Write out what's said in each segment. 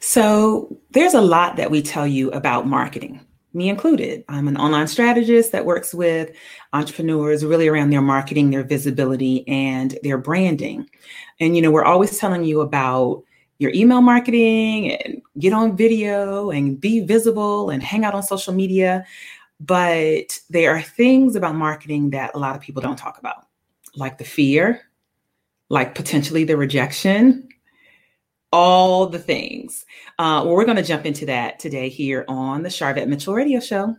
So, there's a lot that we tell you about marketing, me included. I'm an online strategist that works with entrepreneurs really around their marketing, their visibility, and their branding. And, you know, we're always telling you about your email marketing and get on video and be visible and hang out on social media. But there are things about marketing that a lot of people don't talk about, like the fear, like potentially the rejection, all the things. Uh, well, we're going to jump into that today here on the Sharvette Mitchell Radio Show.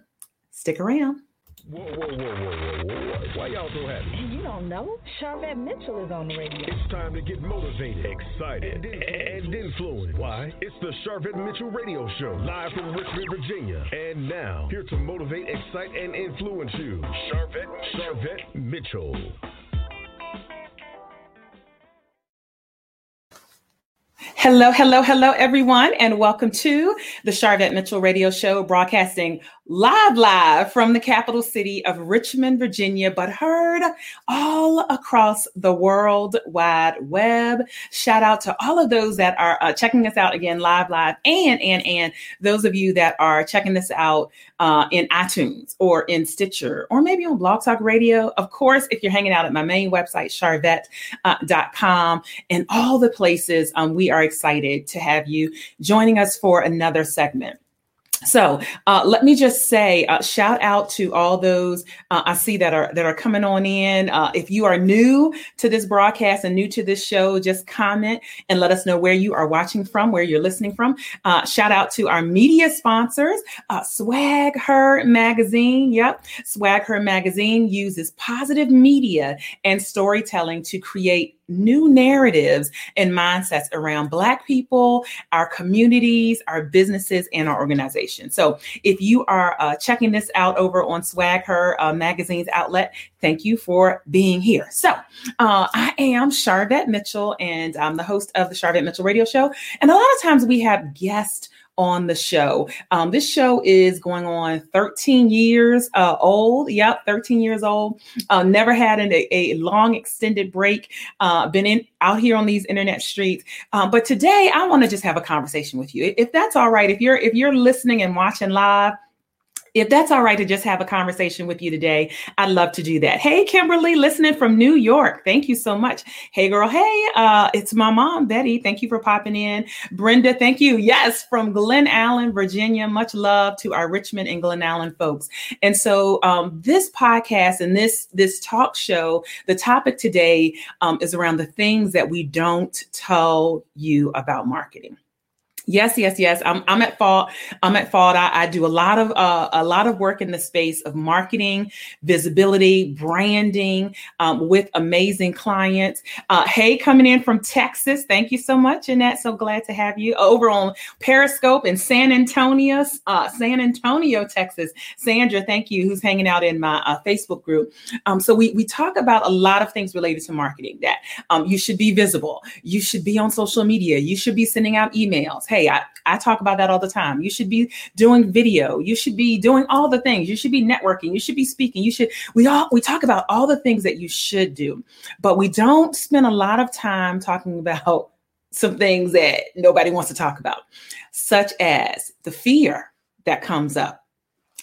Stick around. Whoa, whoa, whoa, whoa, whoa, whoa. Why y'all so happy? You don't know? Sharvette Mitchell is on the radio. It's time to get motivated, excited, and, and influenced. Why? It's the Sharvette Mitchell Radio Show, live from Richmond, Virginia. And now, here to motivate, excite, and influence you, Sharvette, Charvette Mitchell. Hello, hello, hello, everyone, and welcome to the Sharvette Mitchell Radio Show, broadcasting live, live from the capital city of Richmond, Virginia, but heard all across the world wide web. Shout out to all of those that are uh, checking us out again live, live, and and and those of you that are checking this out uh, in iTunes or in Stitcher or maybe on Blog Talk Radio. Of course, if you're hanging out at my main website, sharvette.com, uh, and all the places, um, we are excited to have you joining us for another segment. So uh, let me just say, uh, shout out to all those uh, I see that are that are coming on in. Uh, if you are new to this broadcast and new to this show, just comment and let us know where you are watching from, where you're listening from. Uh, shout out to our media sponsors, uh, Swag Her Magazine. Yep, Swag Her Magazine uses positive media and storytelling to create new narratives and mindsets around Black people, our communities, our businesses, and our organizations. So if you are uh, checking this out over on Swag Her uh, Magazine's outlet, thank you for being here. So uh, I am Sharvette Mitchell, and I'm the host of the Sharvette Mitchell Radio Show. And a lot of times we have guests on the show. Um, this show is going on 13 years uh, old. Yep, 13 years old. Uh, never had an, a, a, long extended break. Uh, been in out here on these internet streets. Um, but today I want to just have a conversation with you. If that's all right, if you're if you're listening and watching live if that's all right to just have a conversation with you today, I'd love to do that. Hey, Kimberly, listening from New York. Thank you so much. Hey, girl. Hey, uh, it's my mom, Betty. Thank you for popping in. Brenda, thank you. Yes, from Glen Allen, Virginia. Much love to our Richmond and Glen Allen folks. And so, um, this podcast and this this talk show, the topic today um, is around the things that we don't tell you about marketing. Yes, yes, yes. I'm, I'm at fault. I'm at fault. I, I do a lot of uh, a lot of work in the space of marketing, visibility, branding um, with amazing clients. Uh, hey, coming in from Texas. Thank you so much, Annette. So glad to have you over on Periscope in San Antonio, uh, San Antonio, Texas. Sandra, thank you, who's hanging out in my uh, Facebook group. Um, so we we talk about a lot of things related to marketing. That um, you should be visible. You should be on social media. You should be sending out emails Hey, I, I talk about that all the time. You should be doing video. You should be doing all the things. You should be networking. You should be speaking. You should, we all, we talk about all the things that you should do, but we don't spend a lot of time talking about some things that nobody wants to talk about, such as the fear that comes up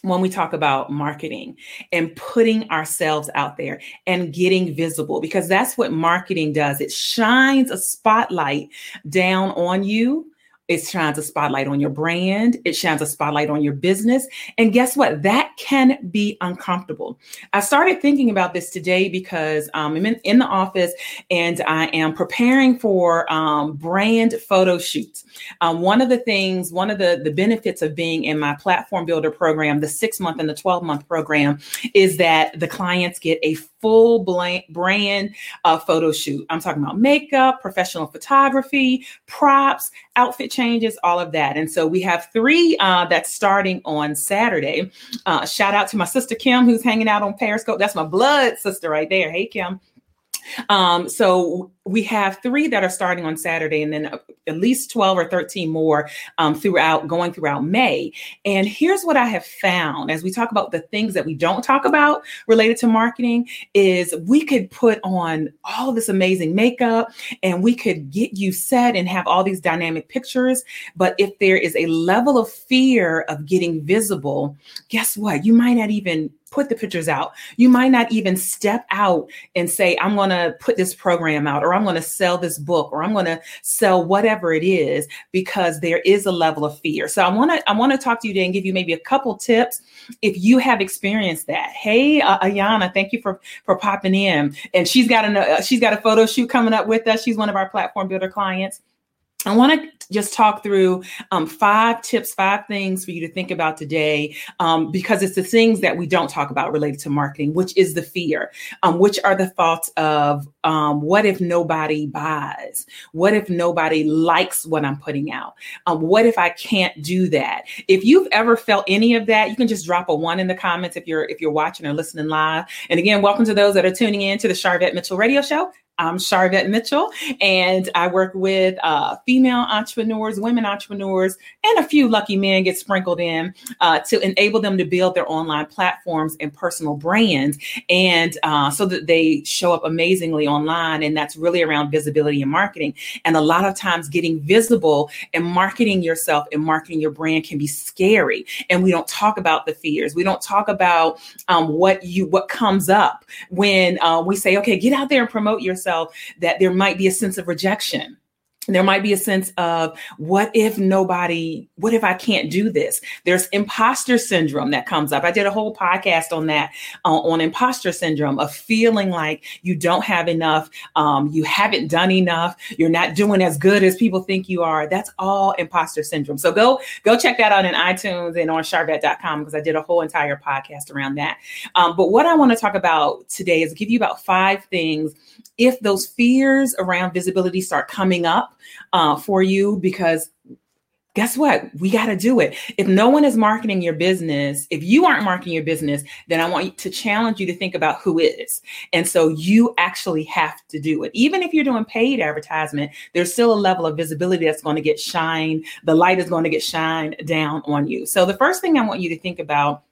when we talk about marketing and putting ourselves out there and getting visible, because that's what marketing does. It shines a spotlight down on you it shines a spotlight on your brand. It shines a spotlight on your business. And guess what? That can be uncomfortable. I started thinking about this today because um, I'm in, in, the office and I am preparing for um, brand photo shoots. Um, one of the things, one of the, the benefits of being in my platform builder program, the six month and the 12 month program, is that the clients get a full brand uh, photo shoot. I'm talking about makeup, professional photography, props, outfit changes, all of that. And so we have three uh, that's starting on Saturday. Uh, shout out to my sister Kim, who's hanging out on Periscope. That's my blood sister right there. Hey, Kim. Um, so we have three that are starting on Saturday, and then uh, at least 12 or 13 more um, throughout going throughout May. And here's what I have found as we talk about the things that we don't talk about related to marketing is we could put on all this amazing makeup and we could get you set and have all these dynamic pictures. But if there is a level of fear of getting visible, guess what? You might not even put the pictures out. You might not even step out and say, I'm going to put this program out, or I'm going to sell this book, or I'm going to sell whatever it is, because there is a level of fear. So I want to I want to talk to you today and give you maybe a couple tips if you have experienced that. Hey, uh, Ayana, thank you for for popping in. And she's got a uh, she's got a photo shoot coming up with us. She's one of our platform builder clients. I want to just talk through um, five tips, five things for you to think about today, um, because it's the things that we don't talk about related to marketing, which is the fear, um, which are the thoughts of um, what if nobody buys? What if nobody likes what I'm putting out? Um, what if I can't do that? If you've ever felt any of that, you can just drop a one in the comments if you're if you're watching or listening live. And again, welcome to those that are tuning in to the Sharvette Mitchell Radio Show. I'm Sharvette Mitchell, and I work with uh, female entrepreneurs, women entrepreneurs, and a few lucky men get sprinkled in uh, to enable them to build their online platforms and personal brands, and uh, so that they show up amazingly online. And that's really around visibility and marketing. And a lot of times, getting visible and marketing yourself and marketing your brand can be scary. And we don't talk about the fears. We don't talk about um, what you what comes up when uh, we say, "Okay, get out there and promote yourself." Yourself that there might be a sense of rejection there might be a sense of what if nobody what if i can't do this? There's imposter syndrome that comes up. I did a whole podcast on that uh, on imposter syndrome of feeling like you don't have enough um, you haven't done enough you're not doing as good as people think you are. That's all imposter syndrome. So go go check that out in itunes and on sharvette.com because i did a whole entire podcast around that. Um, but what i want to talk about today is give you about five things. If those fears around visibility start coming up uh, for you, because guess what? We got to do it. If no one is marketing your business, if you aren't marketing your business, then I want to challenge you to think about who is. And so you actually have to do it. Even if you're doing paid advertisement, there's still a level of visibility that's going to get shine. The light is going to get shined down on you. So the first thing I want you to think about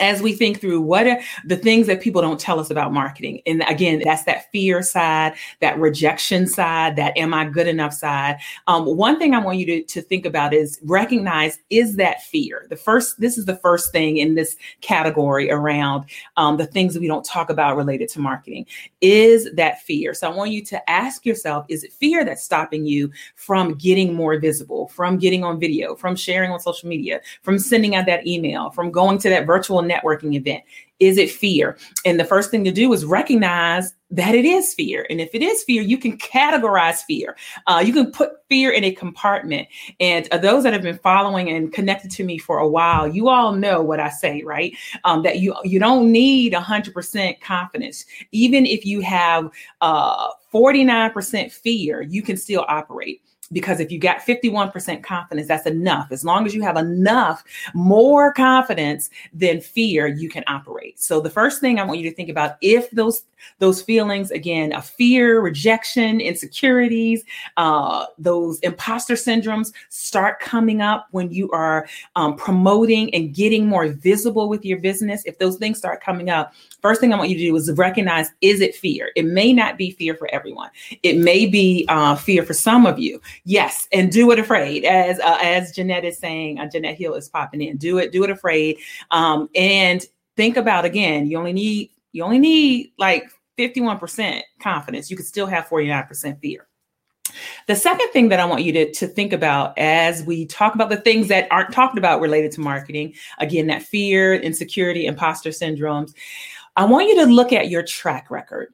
as we think through what are the things that people don't tell us about marketing. And again, that's that fear side, that rejection side, that am I good enough side. Um, one thing I want you to, to think about is recognize is that fear. The first, this is the first thing in this category around um, the things that we don't talk about related to marketing is that fear. So I want you to ask yourself, is it fear that's stopping you from getting more visible, from getting on video, from sharing on social media, from sending out that email, from going to that virtual networking event? Is it fear? And the first thing to do is recognize that it is fear. And if it is fear, you can categorize fear. Uh, you can put fear in a compartment. And uh, those that have been following and connected to me for a while, you all know what I say, right? Um, that you you don't need 100% confidence. Even if you have uh, 49% fear, you can still operate because if you got 51% confidence, that's enough. As long as you have enough more confidence than fear, you can operate. So the first thing I want you to think about if those those feelings again, a fear, rejection, insecurities, uh, those imposter syndromes start coming up when you are um, promoting and getting more visible with your business. If those things start coming up, first thing I want you to do is recognize is it fear? It may not be fear for everyone. It may be uh, fear for some of you. Yes, and do it afraid, as uh, as Jeanette is saying. Uh, Jeanette Hill is popping in. Do it, do it afraid, um, and think about again. You only need you only need like fifty one percent confidence. You could still have forty nine percent fear. The second thing that I want you to, to think about as we talk about the things that aren't talked about related to marketing, again, that fear, insecurity, imposter syndromes, I want you to look at your track record.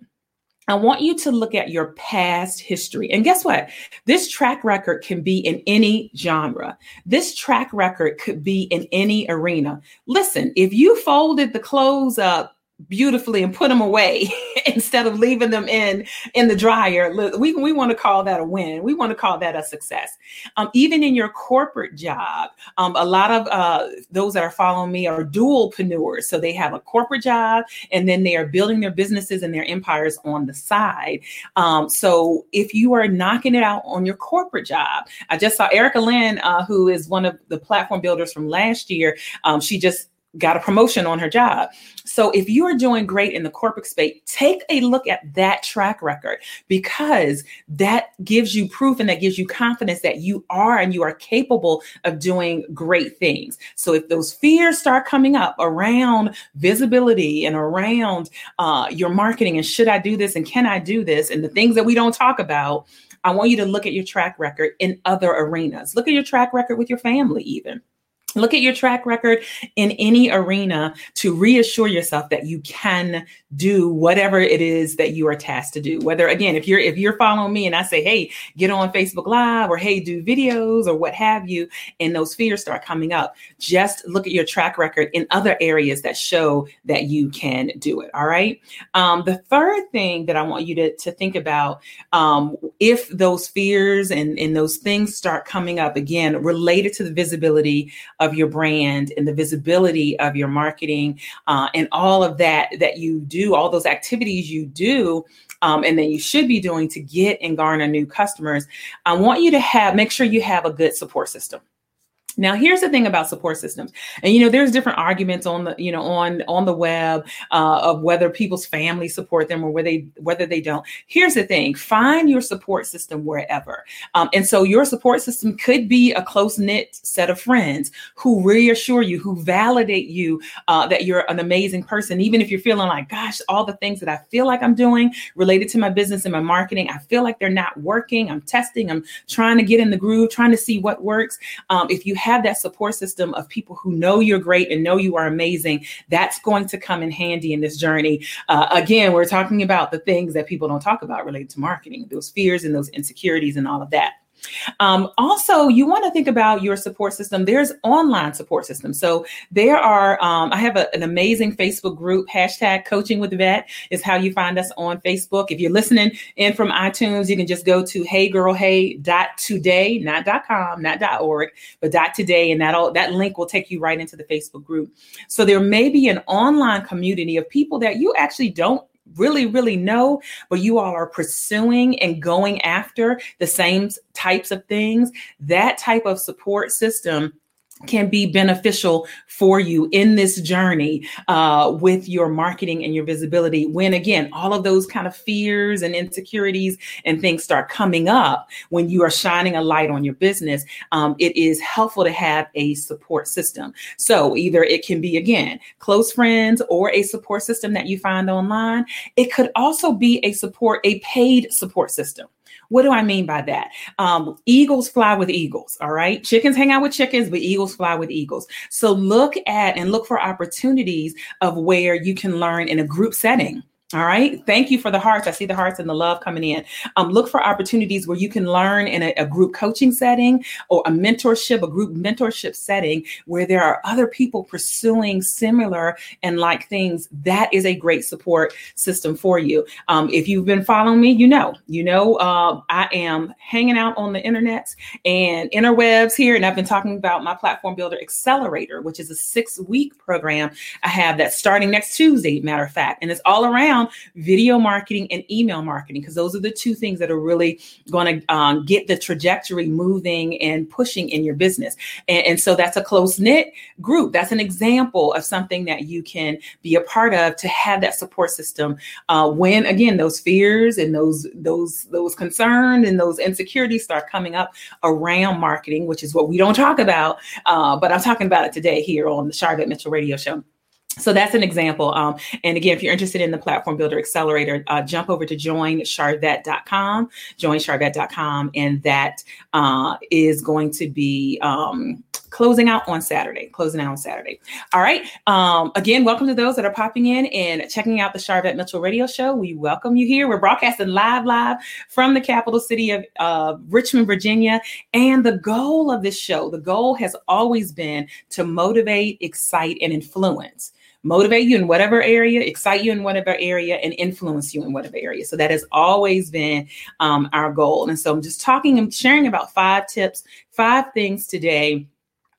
I want you to look at your past history. And guess what? This track record can be in any genre. This track record could be in any arena. Listen, if you folded the clothes up beautifully and put them away instead of leaving them in in the dryer. We, we want to call that a win. We want to call that a success. Um, even in your corporate job um, a lot of uh, those that are following me are dual dualpreneurs so they have a corporate job and then they are building their businesses and their empires on the side. Um, so if you are knocking it out on your corporate job i just saw erica lynn uh, who is one of the platform builders from last year um, she just got a promotion on her job. So if you are doing great in the corporate space, take a look at that track record because that gives you proof and that gives you confidence that you are and you are capable of doing great things. So if those fears start coming up around visibility and around uh, your marketing and should I do this and can I do this and the things that we don't talk about, I want you to look at your track record in other arenas. Look at your track record with your family, even. Look at your track record in any arena to reassure yourself that you can do whatever it is that you are tasked to do. Whether again, if you're if you're following me and I say, "Hey, get on Facebook Live," or "Hey, do videos," or what have you, and those fears start coming up, just look at your track record in other areas that show that you can do it. All right. Um, the third thing that I want you to to think about, um, if those fears and and those things start coming up again, related to the visibility of your brand and the visibility of your marketing uh, and all of that that you do, all those activities you do. Um, and then you should be doing to get and garner new customers. I want you to have make sure you have a good support system. Now, here's the thing about support systems, and you know, there's different arguments on the you know on on the web uh, of whether people's families support them or whether they whether they don't. Here's the thing: find your support system wherever, um, and so your support system could be a close knit set of friends who reassure you, who validate you uh, that you're an amazing person, even if you're feeling like, gosh, all the things that I feel like I'm doing related to my business and my marketing, I feel like they're not working. I'm testing. I'm trying to get in the groove, trying to see what works. Um, if you have that support system of people who know you're great and know you are amazing, that's going to come in handy in this journey. Uh, again, we're talking about the things that people don't talk about related to marketing, those fears and those insecurities and all of that. Um, also, you want to think about your support system. There's online support system. So there are, um, I have a, an amazing Facebook group, hashtag coaching with vet is how you find us on Facebook. If you're listening in from iTunes, you can just go to hey girl hey dot today, not dot com, not dot org, but dot today. And that'll, that link will take you right into the Facebook group. So there may be an online community of people that you actually don't really, really know, but you all are pursuing and going after the same types of things, that type of support system can be beneficial for you in this journey uh, with your marketing and your visibility. When again, all of those kind of fears and insecurities and things start coming up when you are shining a light on your business, um, it is helpful to have a support system. So either it can be again close friends or a support system that you find online. It could also be a support, a paid support system. What do I mean by that? Um, eagles fly with eagles. All right. Chickens hang out with chickens, but eagles fly with eagles. So look at and look for opportunities of where you can learn in a group setting all right. Thank you for the hearts. I see the hearts and the love coming in. Um, look for opportunities where you can learn in a, a, group coaching setting or a mentorship, a group mentorship setting where there are other people pursuing similar and like things. That is a great support system for you. Um, if you've been following me, you know, you know, uh, I am hanging out on the internet and interwebs here, and I've been talking about my platform builder accelerator, which is a six week program I have that's starting next Tuesday, matter of fact, and it's all around around video marketing and email marketing because those are the two things that are really going to um, get the trajectory moving and pushing in your business. And, and so that's a close knit group. That's an example of something that you can be a part of to have that support system uh, when again those fears and those those those concerns and those insecurities start coming up around marketing, which is what we don't talk about. Uh, but I'm talking about it today here on the Sharvette Mitchell Radio Show. So that's an example. Um, and again, if you're interested in the Platform Builder Accelerator, uh, jump over to joinsharvette.com, joinsharvette.com, and that uh, is going to be um, closing out on Saturday. Closing out on Saturday. All right. Um, again, welcome to those that are popping in and checking out the Sharvette Mitchell Radio Show. We welcome you here. We're broadcasting live, live from the capital city of uh, Richmond, Virginia. And the goal of this show, the goal has always been to motivate, excite, and influence motivate you in whatever area, excite you in whatever area, and influence you in whatever area. So that has always been um, our goal. And so I'm just talking and sharing about five tips, five things today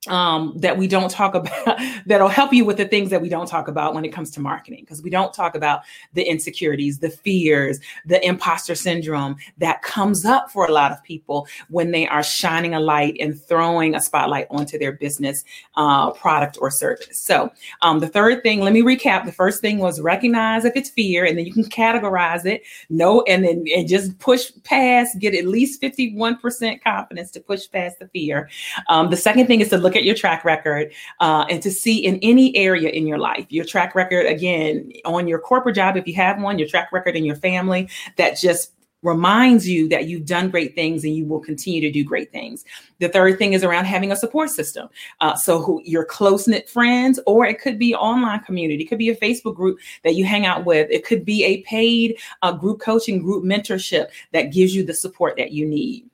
um, that we don't talk about that'll help you with the things that we don't talk about when it comes to marketing. Because we don't talk about the insecurities the fears the imposter syndrome that comes up for a lot of people when they are shining a light and throwing a spotlight onto their business uh, product or service. So um, the third thing let me recap. The first thing was recognize if it's fear and then you can categorize it. No and then and just push past get at least 51% confidence to push past the fear. Um, the second thing is to look look at your track record uh, and to see in any area in your life, your track record, again, on your corporate job, if you have one, your track record in your family that just reminds you that you've done great things and you will continue to do great things. The third thing is around having a support system. Uh, so who, your close knit friends, or it could be online community, it could be a Facebook group that you hang out with. It could be a paid uh, group coaching, group mentorship that gives you the support that you need.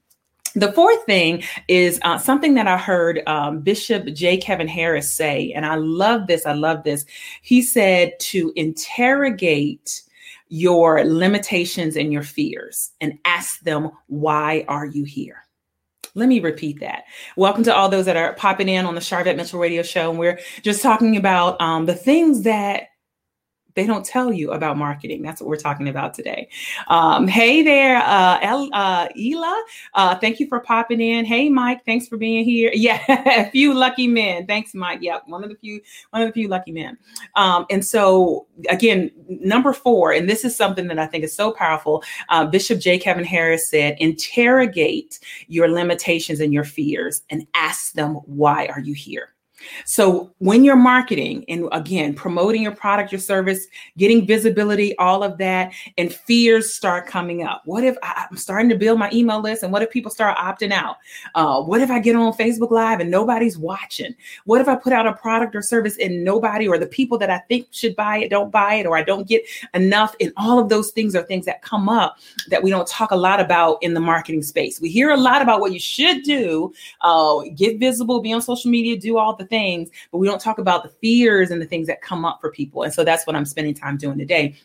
The fourth thing is uh, something that I heard um, Bishop J. Kevin Harris say, and I love this. I love this. He said to interrogate your limitations and your fears and ask them, why are you here? Let me repeat that. Welcome to all those that are popping in on the Sharvette Mitchell Radio Show. And we're just talking about um, the things that they don't tell you about marketing. That's what we're talking about today. Um, hey there, uh, El, uh, Ela. Uh, thank you for popping in. Hey, Mike. Thanks for being here. Yeah, a few lucky men. Thanks, Mike. Yep, one of the few, one of the few lucky men. Um, and so, again, number four, and this is something that I think is so powerful. Uh, Bishop J. Kevin Harris said, "Interrogate your limitations and your fears, and ask them why are you here." So when you're marketing and again, promoting your product, your service, getting visibility, all of that, and fears start coming up. What if I, am starting to build my email list and what if people start opting out? Uh, what if I get on Facebook Live and nobody's watching? What if I put out a product or service and nobody or the people that I think should buy it don't buy it or I don't get enough? And all of those things are things that come up that we don't talk a lot about in the marketing space. We hear a lot about what you should do, uh, get visible, be on social media, do all the things things, but we don't talk about the fears and the things that come up for people. And so that's what I'm spending time doing today.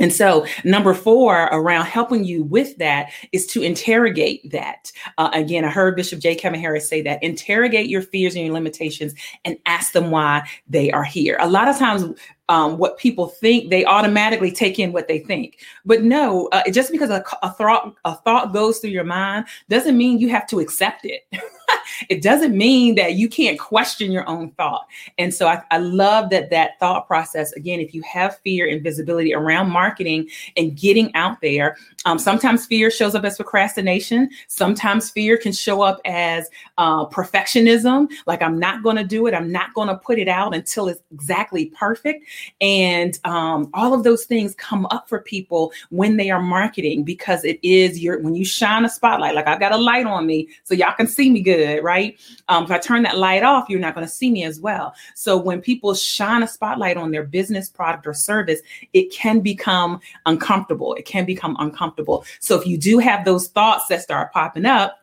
And so, number four, around helping you with that is to interrogate that. Uh, again, I heard Bishop J. Kevin Harris say that interrogate your fears and your limitations and ask them why they are here. A lot of times, um, what people think, they automatically take in what they think. But no, uh, just because a, a, thought a thought goes through your mind doesn't mean you have to accept it. it doesn't mean that you can't question your own thought. And so I, I love that that thought process, again, if you have fear and visibility around marketing and getting out there, um, sometimes fear shows up as procrastination. Sometimes fear can show up as uh, perfectionism, like I'm not going to do it. I'm not going to put it out until it's exactly perfect. And um, all of those things come up for people when they are marketing because it is your, when you shine a spotlight, like I've got a light on me so y'all can see me good, right? Um, if I turn that light off, you're not going to see me as well. So when people shine a spotlight on their business, product, or service, it can become uncomfortable. It can become uncomfortable. So if you do have those thoughts that start popping up,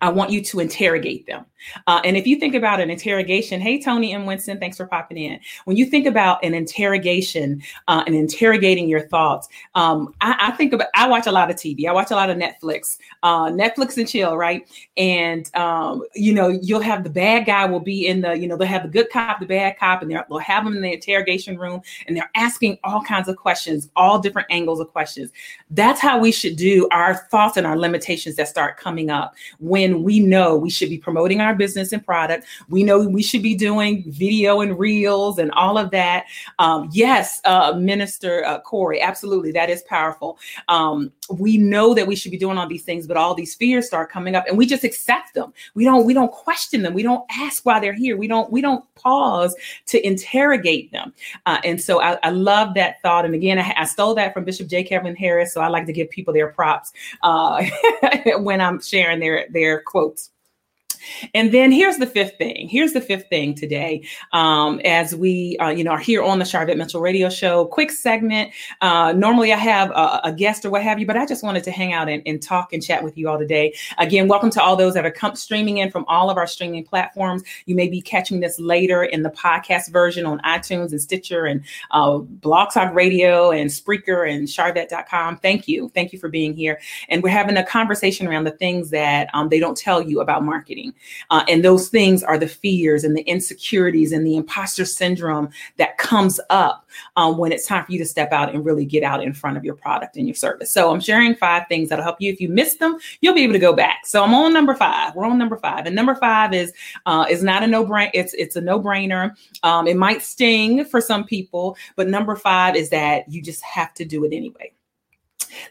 I want you to interrogate them. Uh, and if you think about an interrogation, hey, Tony and Winston, thanks for popping in. When you think about an interrogation uh, and interrogating your thoughts, um, I, I, think about, I watch a lot of TV, I watch a lot of Netflix, uh, Netflix and chill, right? And, um, you know, you'll have the bad guy will be in the, you know, they'll have the good cop, the bad cop, and they'll have them in the interrogation room and they're asking all kinds of questions, all different angles of questions. That's how we should do our thoughts and our limitations that start coming up when we know we should be promoting our our business and product. We know we should be doing video and reels and all of that. Um, yes, uh, Minister uh, Corey, absolutely, that is powerful. Um, we know that we should be doing all these things, but all these fears start coming up, and we just accept them. We don't we don't question them. We don't ask why they're here. We don't we don't pause to interrogate them. Uh, and so I, I, love that thought. And again, I, I, stole that from Bishop J. Kevin Harris. So I like to give people their props uh, when I'm sharing their their quotes. And then here's the fifth thing. Here's the fifth thing today. Um, as we, uh, you know, are here on the Sharvette Mitchell Radio Show, quick segment. Uh, normally I have a, a, guest or what have you, but I just wanted to hang out and, and, talk and chat with you all today. Again, welcome to all those that are streaming in from all of our streaming platforms. You may be catching this later in the podcast version on iTunes and Stitcher and uh, Blog Talk Radio and Spreaker and Sharvette.com. Thank you. Thank you for being here. And we're having a conversation around the things that um, they don't tell you about marketing. Uh, and those things are the fears and the insecurities and the imposter syndrome that comes up um, when it's time for you to step out and really get out in front of your product and your service. So I'm sharing five things that'll help you. If you missed them, you'll be able to go back. So I'm on number five. We're on number five, and number five is uh, is not a no brain. It's it's a no brainer. Um, it might sting for some people, but number five is that you just have to do it anyway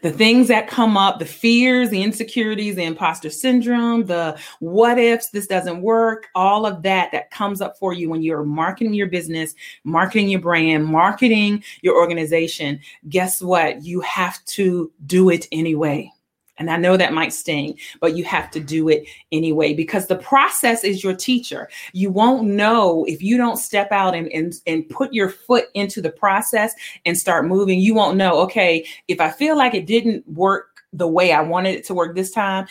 the things that come up, the fears, the insecurities, the imposter syndrome, the what ifs, this doesn't work, all of that that comes up for you when you're marketing your business, marketing your brand, marketing your organization. Guess what? You have to do it anyway. And I know that might sting, but you have to do it anyway because the process is your teacher. You won't know if you don't step out and, and, and put your foot into the process and start moving. You won't know, okay, if I feel like it didn't work the way I wanted it to work this time,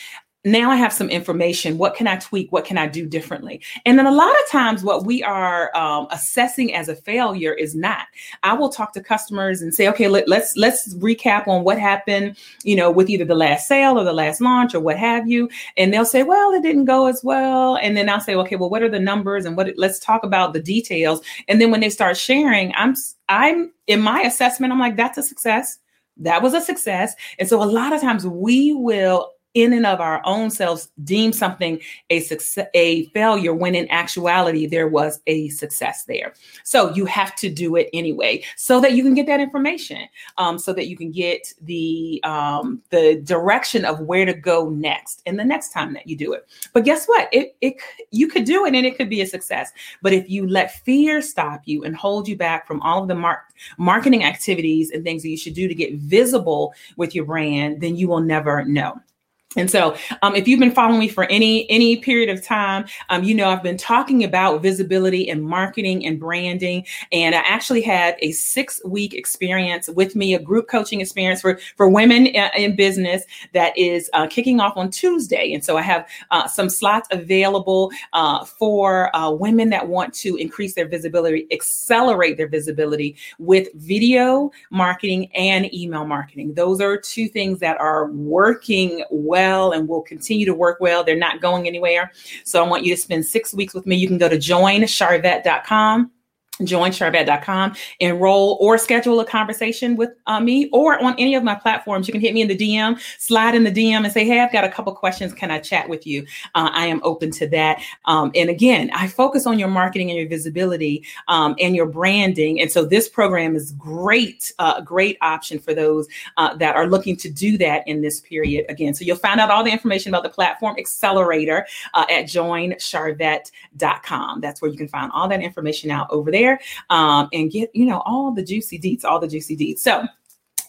now I have some information. What can I tweak? What can I do differently? And then a lot of times, what we are um, assessing as a failure is not. I will talk to customers and say, okay, let, let's let's recap on what happened, you know, with either the last sale or the last launch or what have you. And they'll say, well, it didn't go as well. And then I'll say, okay, well, what are the numbers and what? Let's talk about the details. And then when they start sharing, I'm I'm in my assessment, I'm like, that's a success. That was a success. And so a lot of times we will in and of our own selves deem something a success a failure when in actuality there was a success there. So you have to do it anyway so that you can get that information um, so that you can get the um, the direction of where to go next and the next time that you do it. But guess what? It, it you could do it and it could be a success. But if you let fear stop you and hold you back from all of the mar- marketing activities and things that you should do to get visible with your brand then you will never know and so, um, if you've been following me for any any period of time, um, you know I've been talking about visibility and marketing and branding. And I actually had a six week experience with me, a group coaching experience for for women in, in business that is uh, kicking off on Tuesday. And so I have uh, some slots available uh, for uh, women that want to increase their visibility, accelerate their visibility with video marketing and email marketing. Those are two things that are working well well and will continue to work well. They're not going anywhere. So I want you to spend six weeks with me. You can go to joinsharvette.com joinsharvette.com, enroll or schedule a conversation with uh, me or on any of my platforms. You can hit me in the DM, slide in the DM and say, Hey, I've got a couple questions. Can I chat with you? Uh, I am open to that. Um, and again, I focus on your marketing and your visibility um, and your branding. And so this program is great, uh, great option for those uh, that are looking to do that in this period again. So you'll find out all the information about the platform accelerator uh, at joinsharvette.com. That's where you can find all that information out over there there um, and get, you know, all the juicy deets, all the juicy deets. So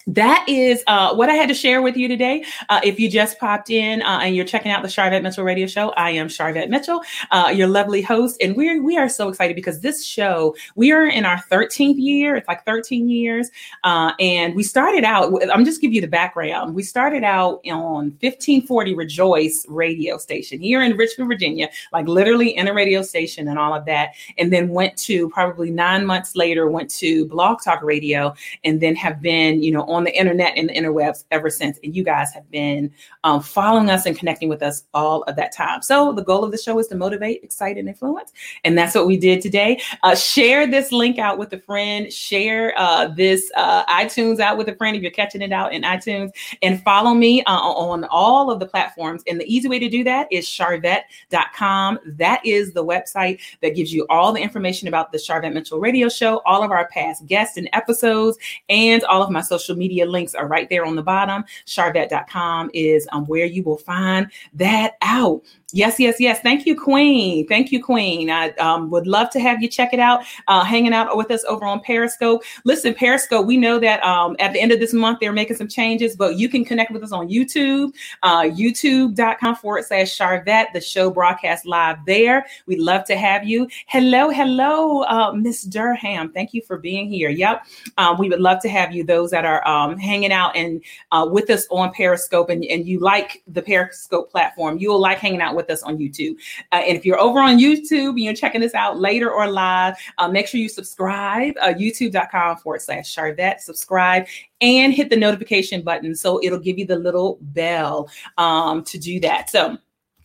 that is uh, what I had to share with you today. Uh, if you just popped in uh, and you're checking out the Sharvette Mitchell Radio Show, I am Sharvette Mitchell, uh, your lovely host, and we we are so excited because this show we are in our 13th year. It's like 13 years, uh, and we started out. I'm just give you the background. We started out on 1540 Rejoice radio station here in Richmond, Virginia, like literally in a radio station and all of that, and then went to probably nine months later went to Blog Talk Radio, and then have been you know on the internet and the interwebs ever since. And you guys have been um, following us and connecting with us all of that time. So the goal of the show is to motivate, excite, and influence. And that's what we did today. Uh, share this link out with a friend. Share uh, this uh, iTunes out with a friend if you're catching it out in iTunes. And follow me uh, on all of the platforms. And the easy way to do that is sharvette.com. That is the website that gives you all the information about the Sharvette Mitchell radio show, all of our past guests and episodes, and all of my social media links are right there on the bottom. Sharvette.com is um, where you will find that out. Yes, yes, yes. Thank you, Queen. Thank you, Queen. I um, would love to have you check it out, uh, hanging out with us over on Periscope. Listen, Periscope, we know that um, at the end of this month, they're making some changes, but you can connect with us on YouTube, uh, youtube.com forward slash Sharvette. The show broadcast live there. We'd love to have you. Hello, hello, uh, Miss Durham. Thank you for being here. Yep. Um, we would love to have you, those that are um, hanging out and uh, with us on Periscope and, and you like the Periscope platform. You'll like hanging out with with us on YouTube. Uh, and if you're over on YouTube and you're checking this out later or live, uh, make sure you subscribe, uh, youtube.com forward slash Sharvette, subscribe and hit the notification button. So it'll give you the little bell um, to do that. So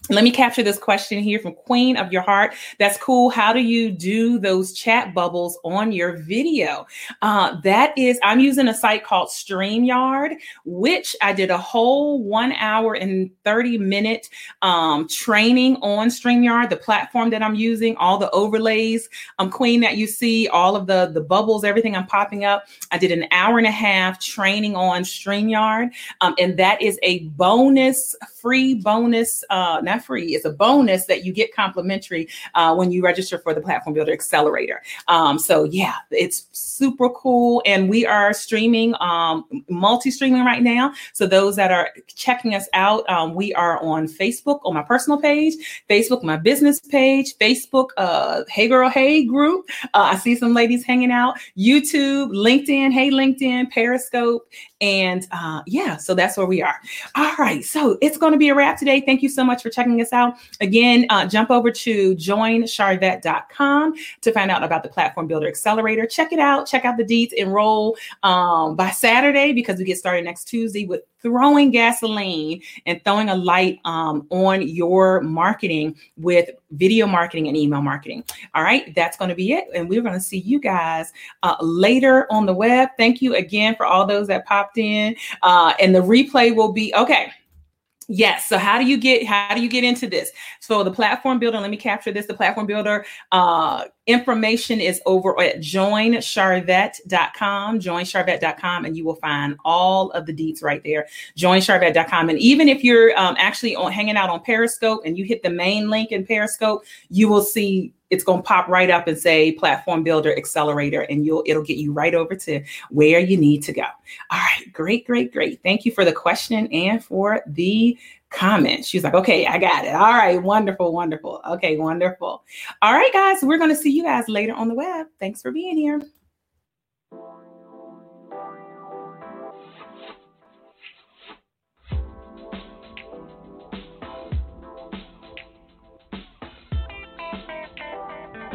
let me capture this question here from Queen of Your Heart. That's cool. How do you do those chat bubbles on your video? Uh, that is, I'm using a site called StreamYard, which I did a whole one hour and 30 minute um, training on StreamYard, the platform that I'm using, all the overlays, um, Queen that you see, all of the, the bubbles, everything I'm popping up. I did an hour and a half training on StreamYard. Um, and that is a bonus, free bonus. Uh, free. It's a bonus that you get complimentary uh, when you register for the Platform Builder Accelerator. Um, so yeah, it's super cool, and we are streaming, um, multi-streaming right now. So those that are checking us out, um, we are on Facebook on my personal page, Facebook my business page, Facebook uh, Hey Girl Hey group. Uh, I see some ladies hanging out. YouTube, LinkedIn, Hey LinkedIn, Periscope, and uh, yeah, so that's where we are. All right, so it's going to be a wrap today. Thank you so much for checking checking us out. Again, uh, jump over to joinsharvette.com to find out about the Platform Builder Accelerator. Check it out. Check out the deeds. Enroll um, by Saturday because we get started next Tuesday with throwing gasoline and throwing a light um, on your marketing with video marketing and email marketing. All right, that's going to be it. And we're going to see you guys uh, later on the web. Thank you again for all those that popped in. Uh, and the replay will be okay. Yes. So how do you get how do you get into this? So the platform builder, let me capture this. The platform builder uh, information is over at joinsharvette.com, joinsharvette.com, and you will find all of the deets right there. Joinsharvette.com. And even if you're um, actually on hanging out on Periscope and you hit the main link in Periscope, you will see it's going to pop right up and say platform builder accelerator and you'll it'll get you right over to where you need to go. All right great great great. Thank you for the question and for the comment. She's like okay i got it. All right wonderful wonderful. Okay wonderful. All right guys we're going to see you guys later on the web. Thanks for being here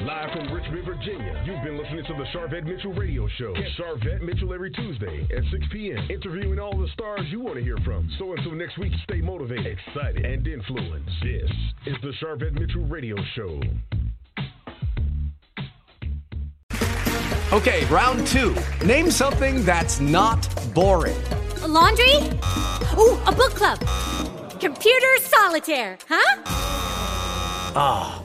Live from Richmond, Virginia, you've been listening to the Sharvette Mitchell Radio Show. Get Sharvette Mitchell every Tuesday at 6 p.m., interviewing all the stars you want to hear from. So until next week, stay motivated, excited, and influenced. This is the Sharvette Mitchell Radio Show. Okay, round two. Name something that's not boring. A laundry? Ooh, a book club. Computer solitaire, huh? Ah.